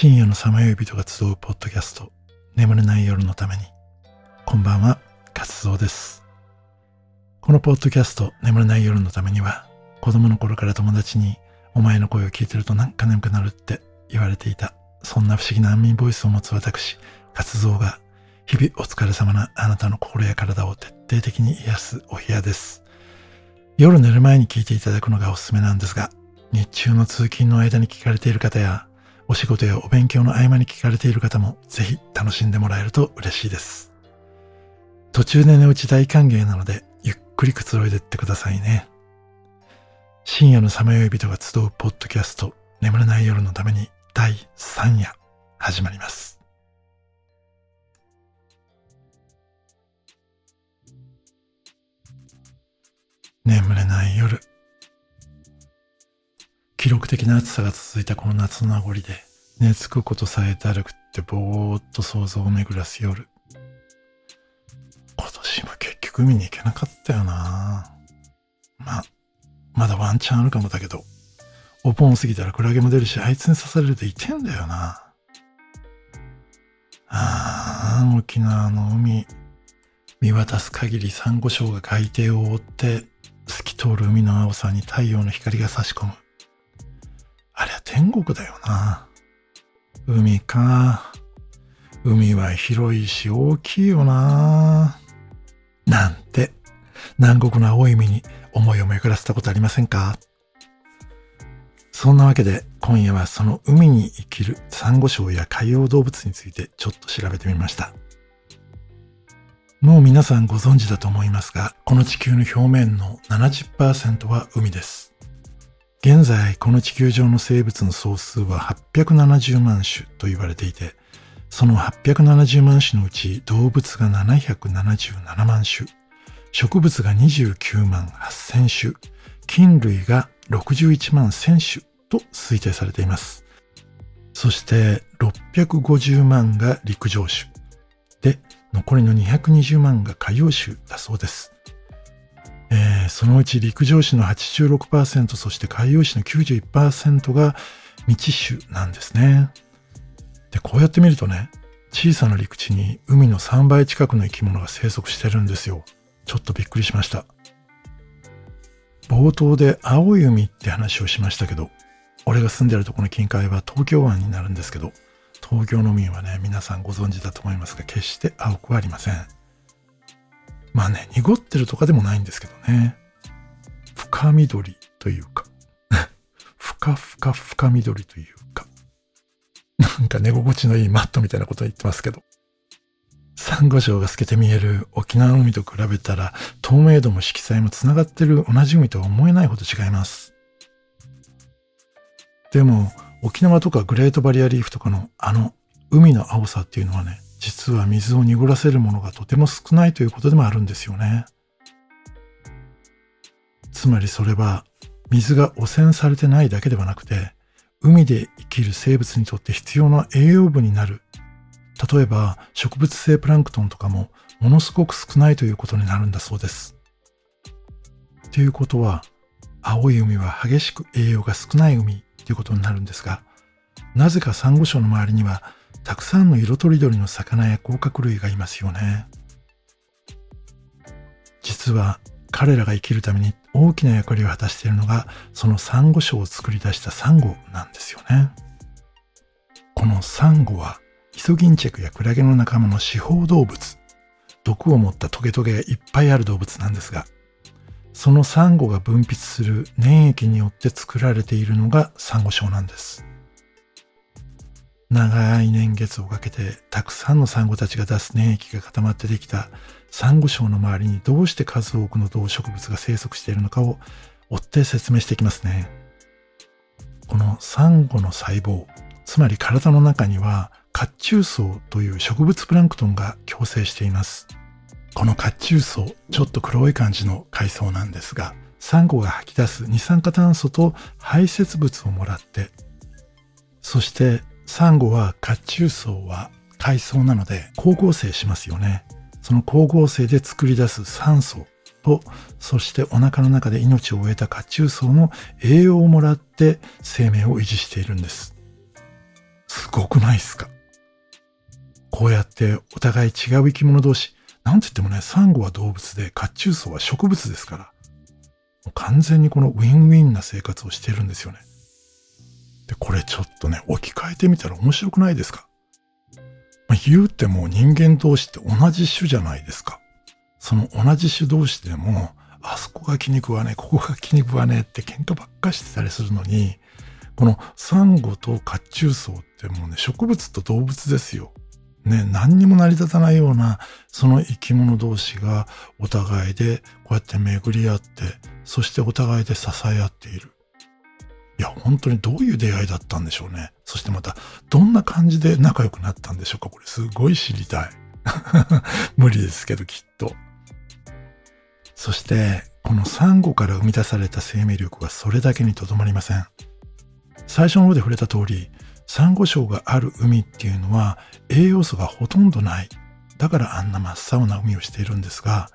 深夜のさまよい人が集うポッドキャスト、眠れない夜のために。こんばんは、活動です。このポッドキャスト、眠れない夜のためには、子供の頃から友達に、お前の声を聞いてるとなんか眠くなるって言われていた。そんな不思議な安眠ボイスを持つ私、活動が、日々お疲れ様なあなたの心や体を徹底的に癒すお部屋です。夜寝る前に聞いていただくのがおすすめなんですが、日中の通勤の間に聞かれている方や、お仕事やお勉強の合間に聞かれている方もぜひ楽しんでもらえると嬉しいです。途中で寝落ち大歓迎なのでゆっくりくつろいでってくださいね。深夜のさまよい人が集うポッドキャスト眠れない夜のために第3夜始まります。眠れない夜。記録的な暑さが続いたこの夏の名残で、寝つくことさえだるくってぼーっと想像を巡らす夜。今年も結局海に行けなかったよなま、まだワンチャンあるかもだけど、お盆過ぎたらクラゲも出るし、あいつに刺されると痛んだよな。ああ、沖縄の海、見渡す限りサンゴ礁が海底を覆って、透き通る海の青さに太陽の光が差し込む。あれは天国だよな。海か。海は広いし大きいよな。なんて、南国の青い海に思いを巡らせたことありませんか？そんなわけで今夜はその海に生きるサンゴ礁や海洋動物についてちょっと調べてみました。もう皆さんご存知だと思いますが、この地球の表面の70%は海です。現在、この地球上の生物の総数は870万種と言われていて、その870万種のうち動物が777万種、植物が29万8000種、菌類が61万1000種と推定されています。そして650万が陸上種で、残りの220万が海洋種だそうです。えー、そのうち陸上種の86%、そして海洋種の91%が未知種なんですね。で、こうやって見るとね、小さな陸地に海の3倍近くの生き物が生息してるんですよ。ちょっとびっくりしました。冒頭で青い海って話をしましたけど、俺が住んでるとこの近海は東京湾になるんですけど、東京の海はね、皆さんご存知だと思いますが、決して青くはありません。まあね、濁ってるとかでもないんですけどね。深緑というか、ふかふか深緑というか、なんか寝心地のいいマットみたいなこと言ってますけど。サンゴ礁が透けて見える沖縄の海と比べたら、透明度も色彩も繋がってる同じ海とは思えないほど違います。でも、沖縄とかグレートバリアリーフとかのあの海の青さっていうのはね、実は水を濁らせるものがとても少ないということでもあるんですよね。つまりそれは水が汚染されてないだけではなくて、海で生きる生物にとって必要な栄養分になる。例えば植物性プランクトンとかもものすごく少ないということになるんだそうです。ということは、青い海は激しく栄養が少ない海ということになるんですが、なぜかサンゴ礁の周りにはたくさんの色とりどりの魚や甲殻類がいますよね。実は彼らが生きるために大きな役割を果たしているのがそのサンゴ礁を作り出したサンゴなんですよね。このサンゴはイソギンチェクやクラゲの仲間の四方動物、毒を持ったトゲトゲがいっぱいある動物なんですが、そのサンゴが分泌する粘液によって作られているのがサンゴ礁なんです。長い年月をかけてたくさんのサンゴたちが出す粘液が固まってできたサンゴ礁の周りにどうして数多くの動植物が生息しているのかを追って説明していきますね。このサンゴの細胞、つまり体の中には褐虫層という植物プランクトンが共生しています。この褐虫層、ちょっと黒い感じの海藻なんですが、サンゴが吐き出す二酸化炭素と排泄物をもらって、そしてサンゴは褐虫層は海藻なので光合成しますよね。その光合成で作り出す酸素と、そしてお腹の中で命を終えた褐虫層の栄養をもらって生命を維持しているんです。すごくないですか？こうやってお互い違う生き物同士、なんて言ってもね、サンゴは動物で、褐虫藻は植物ですから、もう完全にこのウィンウィンな生活をしているんですよね。で、これちょっとね、置き換えてみたら面白くないですか、まあ、言うても人間同士って同じ種じゃないですか。その同じ種同士でも、あそこが気に食わねえ、ここが気に食わねえって喧嘩ばっかしてたりするのに、このサンゴと褐虫藻ってもうね、植物と動物ですよ。ね、何にも成り立たないような、その生き物同士がお互いでこうやって巡り合って、そしてお互いで支え合っている。いや、本当にどういう出会いだったんでしょうね。そしてまた、どんな感じで仲良くなったんでしょうか。これすごい知りたい。無理ですけど、きっと。そして、このサンゴから生み出された生命力はそれだけにとどまりません。最初の方で触れた通り、サンゴ礁がある海っていうのは栄養素がほとんどない。だからあんな真っ青な海をしているんですが、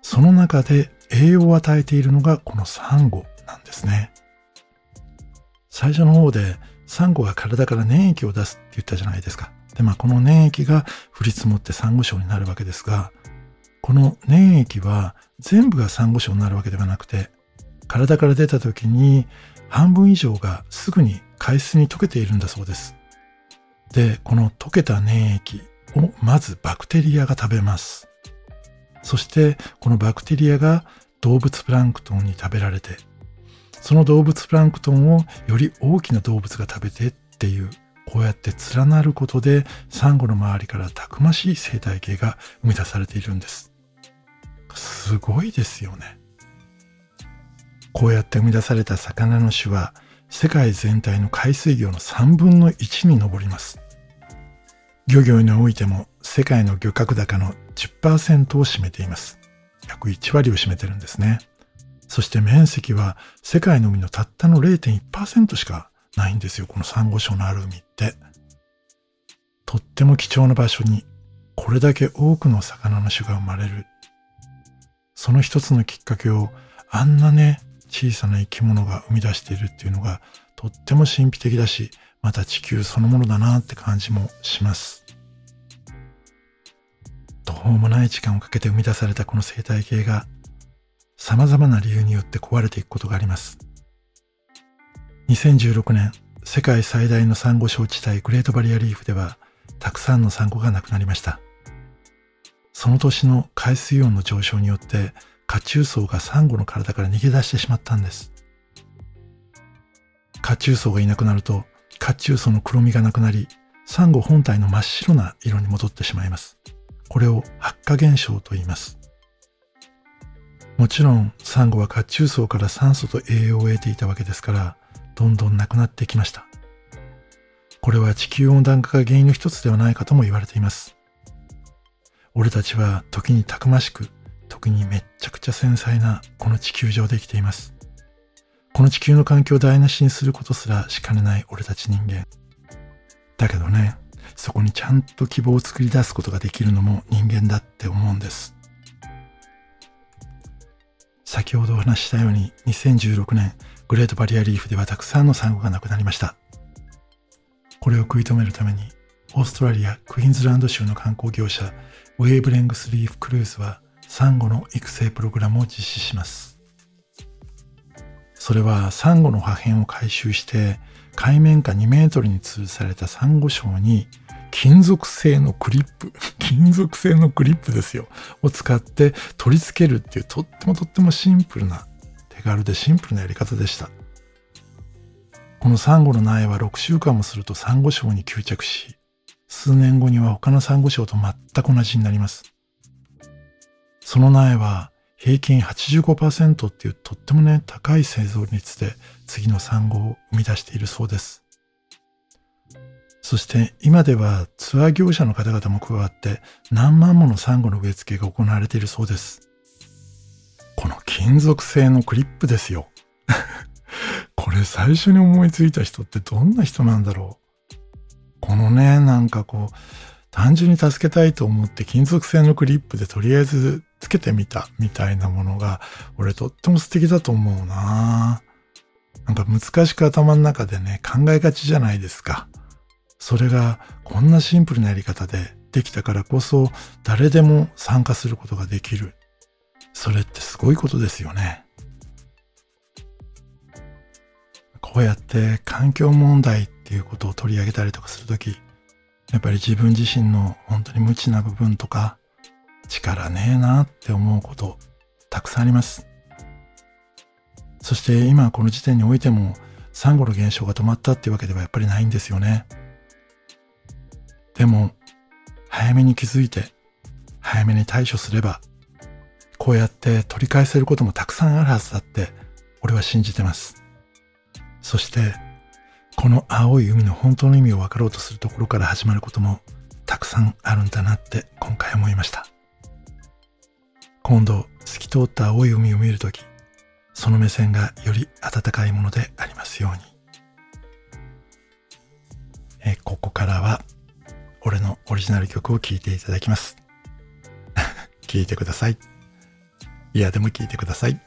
その中で栄養を与えているのがこのサンゴなんですね。最初の方でサンゴが体から粘液を出すって言ったじゃないですか。で、まあこの粘液が降り積もってサンゴ礁になるわけですが、この粘液は全部がサンゴ礁になるわけではなくて、体から出た時に半分以上がすぐに海水に溶けているんだそうです。で、この溶けた粘液をまずバクテリアが食べます。そしてこのバクテリアが動物プランクトンに食べられてその動物プランクトンをより大きな動物が食べてっていう、こうやって連なることでサンゴの周りからたくましい生態系が生み出されているんです。すごいですよね。こうやって生み出された魚の種は世界全体の海水魚の3分の1に上ります。漁業においても世界の漁獲高の10%を占めています。約1割を占めてるんですね。そして面積は世界の海のたったの0.1%しかないんですよ。このサンゴ礁のある海って。とっても貴重な場所にこれだけ多くの魚の種が生まれる。その一つのきっかけをあんなね、小さな生き物が生み出しているっていうのがとっても神秘的だし、また地球そのものだなって感じもします。どうもない時間をかけて生み出されたこの生態系が様々な理由によって壊れていくことがあります。2016年、世界最大のサンゴ礁地帯グレートバリアリーフでは、たくさんのサンゴが亡くなりました。その年の海水温の上昇によって、褐虫藻がサンゴの体から逃げ出してしまったんです。褐虫藻がいなくなると、褐虫藻の黒みがなくなり、サンゴ本体の真っ白な色に戻ってしまいます。これを発火現象と言います。もちろんサンゴは褐虫藻から酸素と栄養を得ていたわけですからどんどんなくなってきました。これは地球温暖化が原因の一つではないかとも言われています。俺たちは時にたくましく時にめっちゃくちゃ繊細なこの地球上で生きています。この地球の環境を台無しにすることすらしかねない俺たち人間。だけどねそこにちゃんと希望を作り出すことができるのも人間だって思うんです。先ほどお話ししたように2016年グレートバリアリーフではたくさんのサンゴが亡くなりました。これを食い止めるためにオーストラリア・クイーンズランド州の観光業者ウェーブレングスリーフクルーズはサンゴの育成プログラムを実施します。それはサンゴの破片を回収して海面下2メートルに吊るされたサンゴ礁に金属製のクリップ、金属製のクリップですよ、を使って取り付けるっていうとってもとってもシンプルな、手軽でシンプルなやり方でした。このサンゴの苗は6週間もするとサンゴ礁に吸着し、数年後には他のサンゴ礁と全く同じになります。その苗は平均85%っていうとってもね、高い生存率で次のサンゴを生み出しているそうです。そして今ではツアー業者の方々も加わって何万ものサンゴの植え付けが行われているそうです。この金属製のクリップですよ。これ最初に思いついた人ってどんな人なんだろう。このね、なんかこう、単純に助けたいと思って金属製のクリップでとりあえずつけてみたみたいなものが、俺とっても素敵だと思うななんか難しく頭の中でね、考えがちじゃないですか。それがこんなシンプルなやり方でできたからこそ誰でも参加することができる。それってすごいことですよね。こうやって環境問題っていうことを取り上げたりとかするとき、やっぱり自分自身の本当に無知な部分とか、力ねえなって思うことたくさんあります。そして今この時点においてもサンゴの減少が止まったっていうわけではやっぱりないんですよね。でも早めに気づいて早めに対処すればこうやって取り返せることもたくさんあるはずだって俺は信じてます。そしてこの青い海の本当の意味を分かろうとするところから始まることもたくさんあるんだなって今回思いました。今度透き通った青い海を見るとき、その目線がより温かいものでありますように。えここからは俺のオリジナル曲を聴いていただきます。聴いてください。いや、でも聴いてください。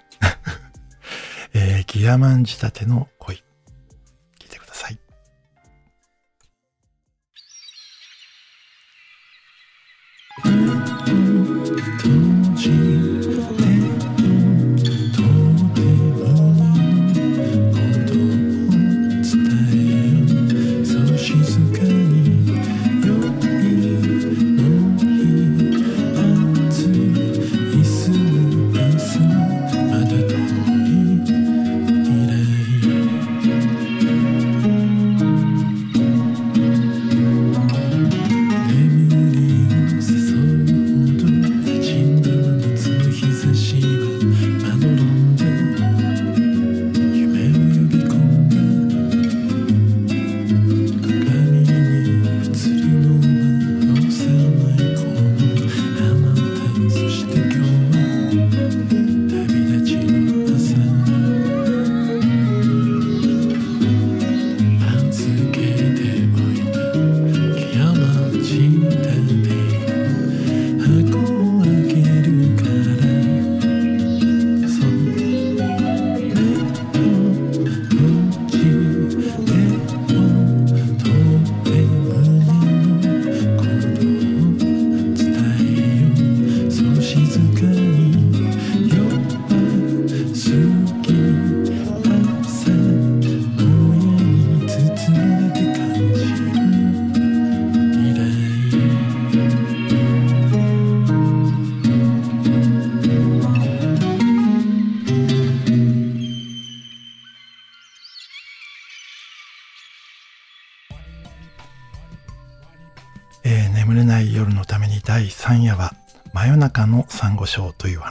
えー、ギアマン仕立ての恋。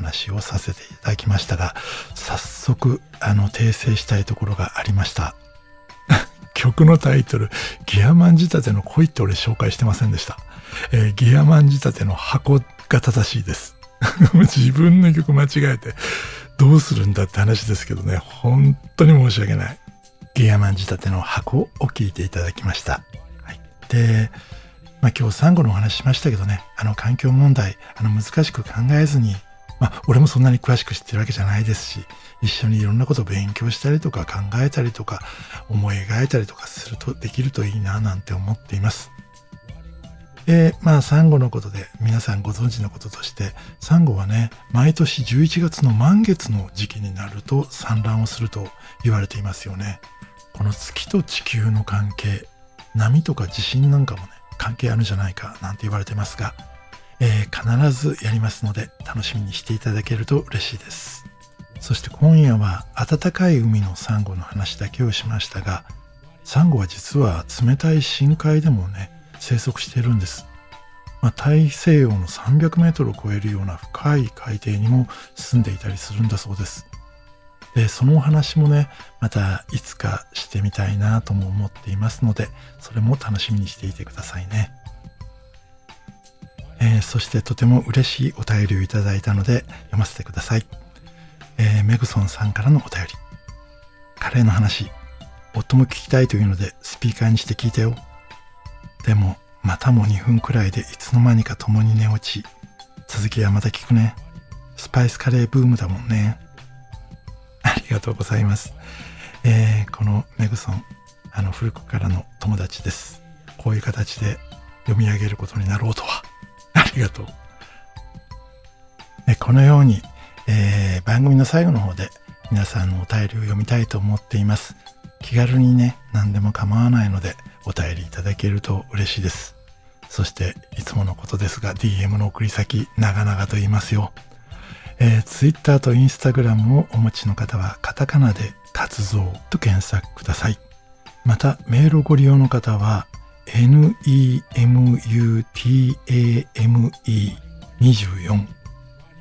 話をさせていただきましたが、早速、あの、訂正したいところがありました。曲のタイトル、ギアマン仕立ての恋って俺紹介してませんでした。えー、ギアマン仕立ての箱が正しいです。自分の曲間違えてどうするんだって話ですけどね、本当に申し訳ない。ギアマン仕立ての箱を聞いていただきました。はい、で、まあ、今日サンゴのお話しましたけどね、あの環境問題、あの難しく考えずに、まあ、俺もそんなに詳しく知ってるわけじゃないですし、一緒にいろんなことを勉強したりとか考えたりとか、思い描いたりとかすると、できるといいななんて思っています。で、まあ、サンゴのことで皆さんご存知のこととして、サンゴはね、毎年11月の満月の時期になると産卵をすると言われていますよね。この月と地球の関係、波とか地震なんかもね、関係あるんじゃないかなんて言われてますが、えー、必ずやりますので楽しみにしていただけると嬉しいです。そして今夜は暖かい海のサンゴの話だけをしましたが、サンゴは実は冷たい深海でもね、生息しているんです。まあ、大西洋の300メートルを超えるような深い海底にも住んでいたりするんだそうです。で、そのお話もね、またいつかしてみたいなとも思っていますので、それも楽しみにしていてくださいね。えー、そしてとても嬉しいお便りをいただいたので読ませてください。えー、メグソンさんからのお便り。カレーの話、夫も聞きたいというのでスピーカーにして聞いたよ。でも、またも2分くらいでいつの間にか共に寝落ち。続きはまた聞くね。スパイスカレーブームだもんね。ありがとうございます。えー、このメグソン、あの、古くからの友達です。こういう形で読み上げることになろうとは。ありがとう。ね、このように、えー、番組の最後の方で皆さんのお便りを読みたいと思っています。気軽にね、何でも構わないのでお便りいただけると嬉しいです。そして、いつものことですが、DM の送り先、長々と言いますよ。えー、Twitter と Instagram をお持ちの方は、カタカナで活動と検索ください。また、メールをご利用の方は、nemutame24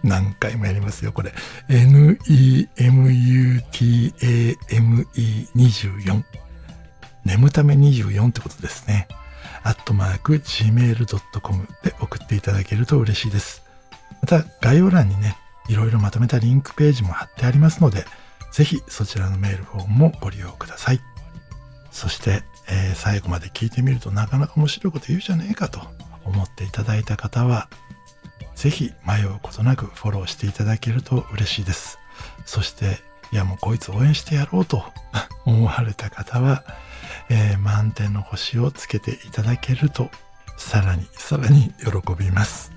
何回もやりますよ、これ。nemutame24 眠ため24ってことですね。アットマーク gmail.com で送っていただけると嬉しいです。また概要欄にね、いろいろまとめたリンクページも貼ってありますので、ぜひそちらのメールフォームもご利用ください。そして、えー、最後まで聞いてみるとなかなか面白いこと言うじゃねえかと思っていただいた方は、ぜひ迷うことなくフォローしていただけると嬉しいです。そして、いやもうこいつ応援してやろうと 思われた方は、えー、満点の星をつけていただけると、さらにさらに喜びます。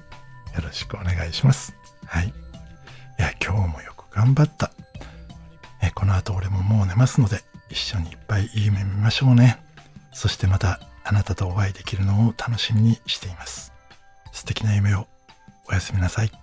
よろしくお願いします。はい。いや、今日もよく頑張った。えこの後俺ももう寝ますので、一緒にいっぱいいい夢見ましょうね。そしてまたあなたとお会いできるのを楽しみにしています。素敵な夢をおやすみなさい。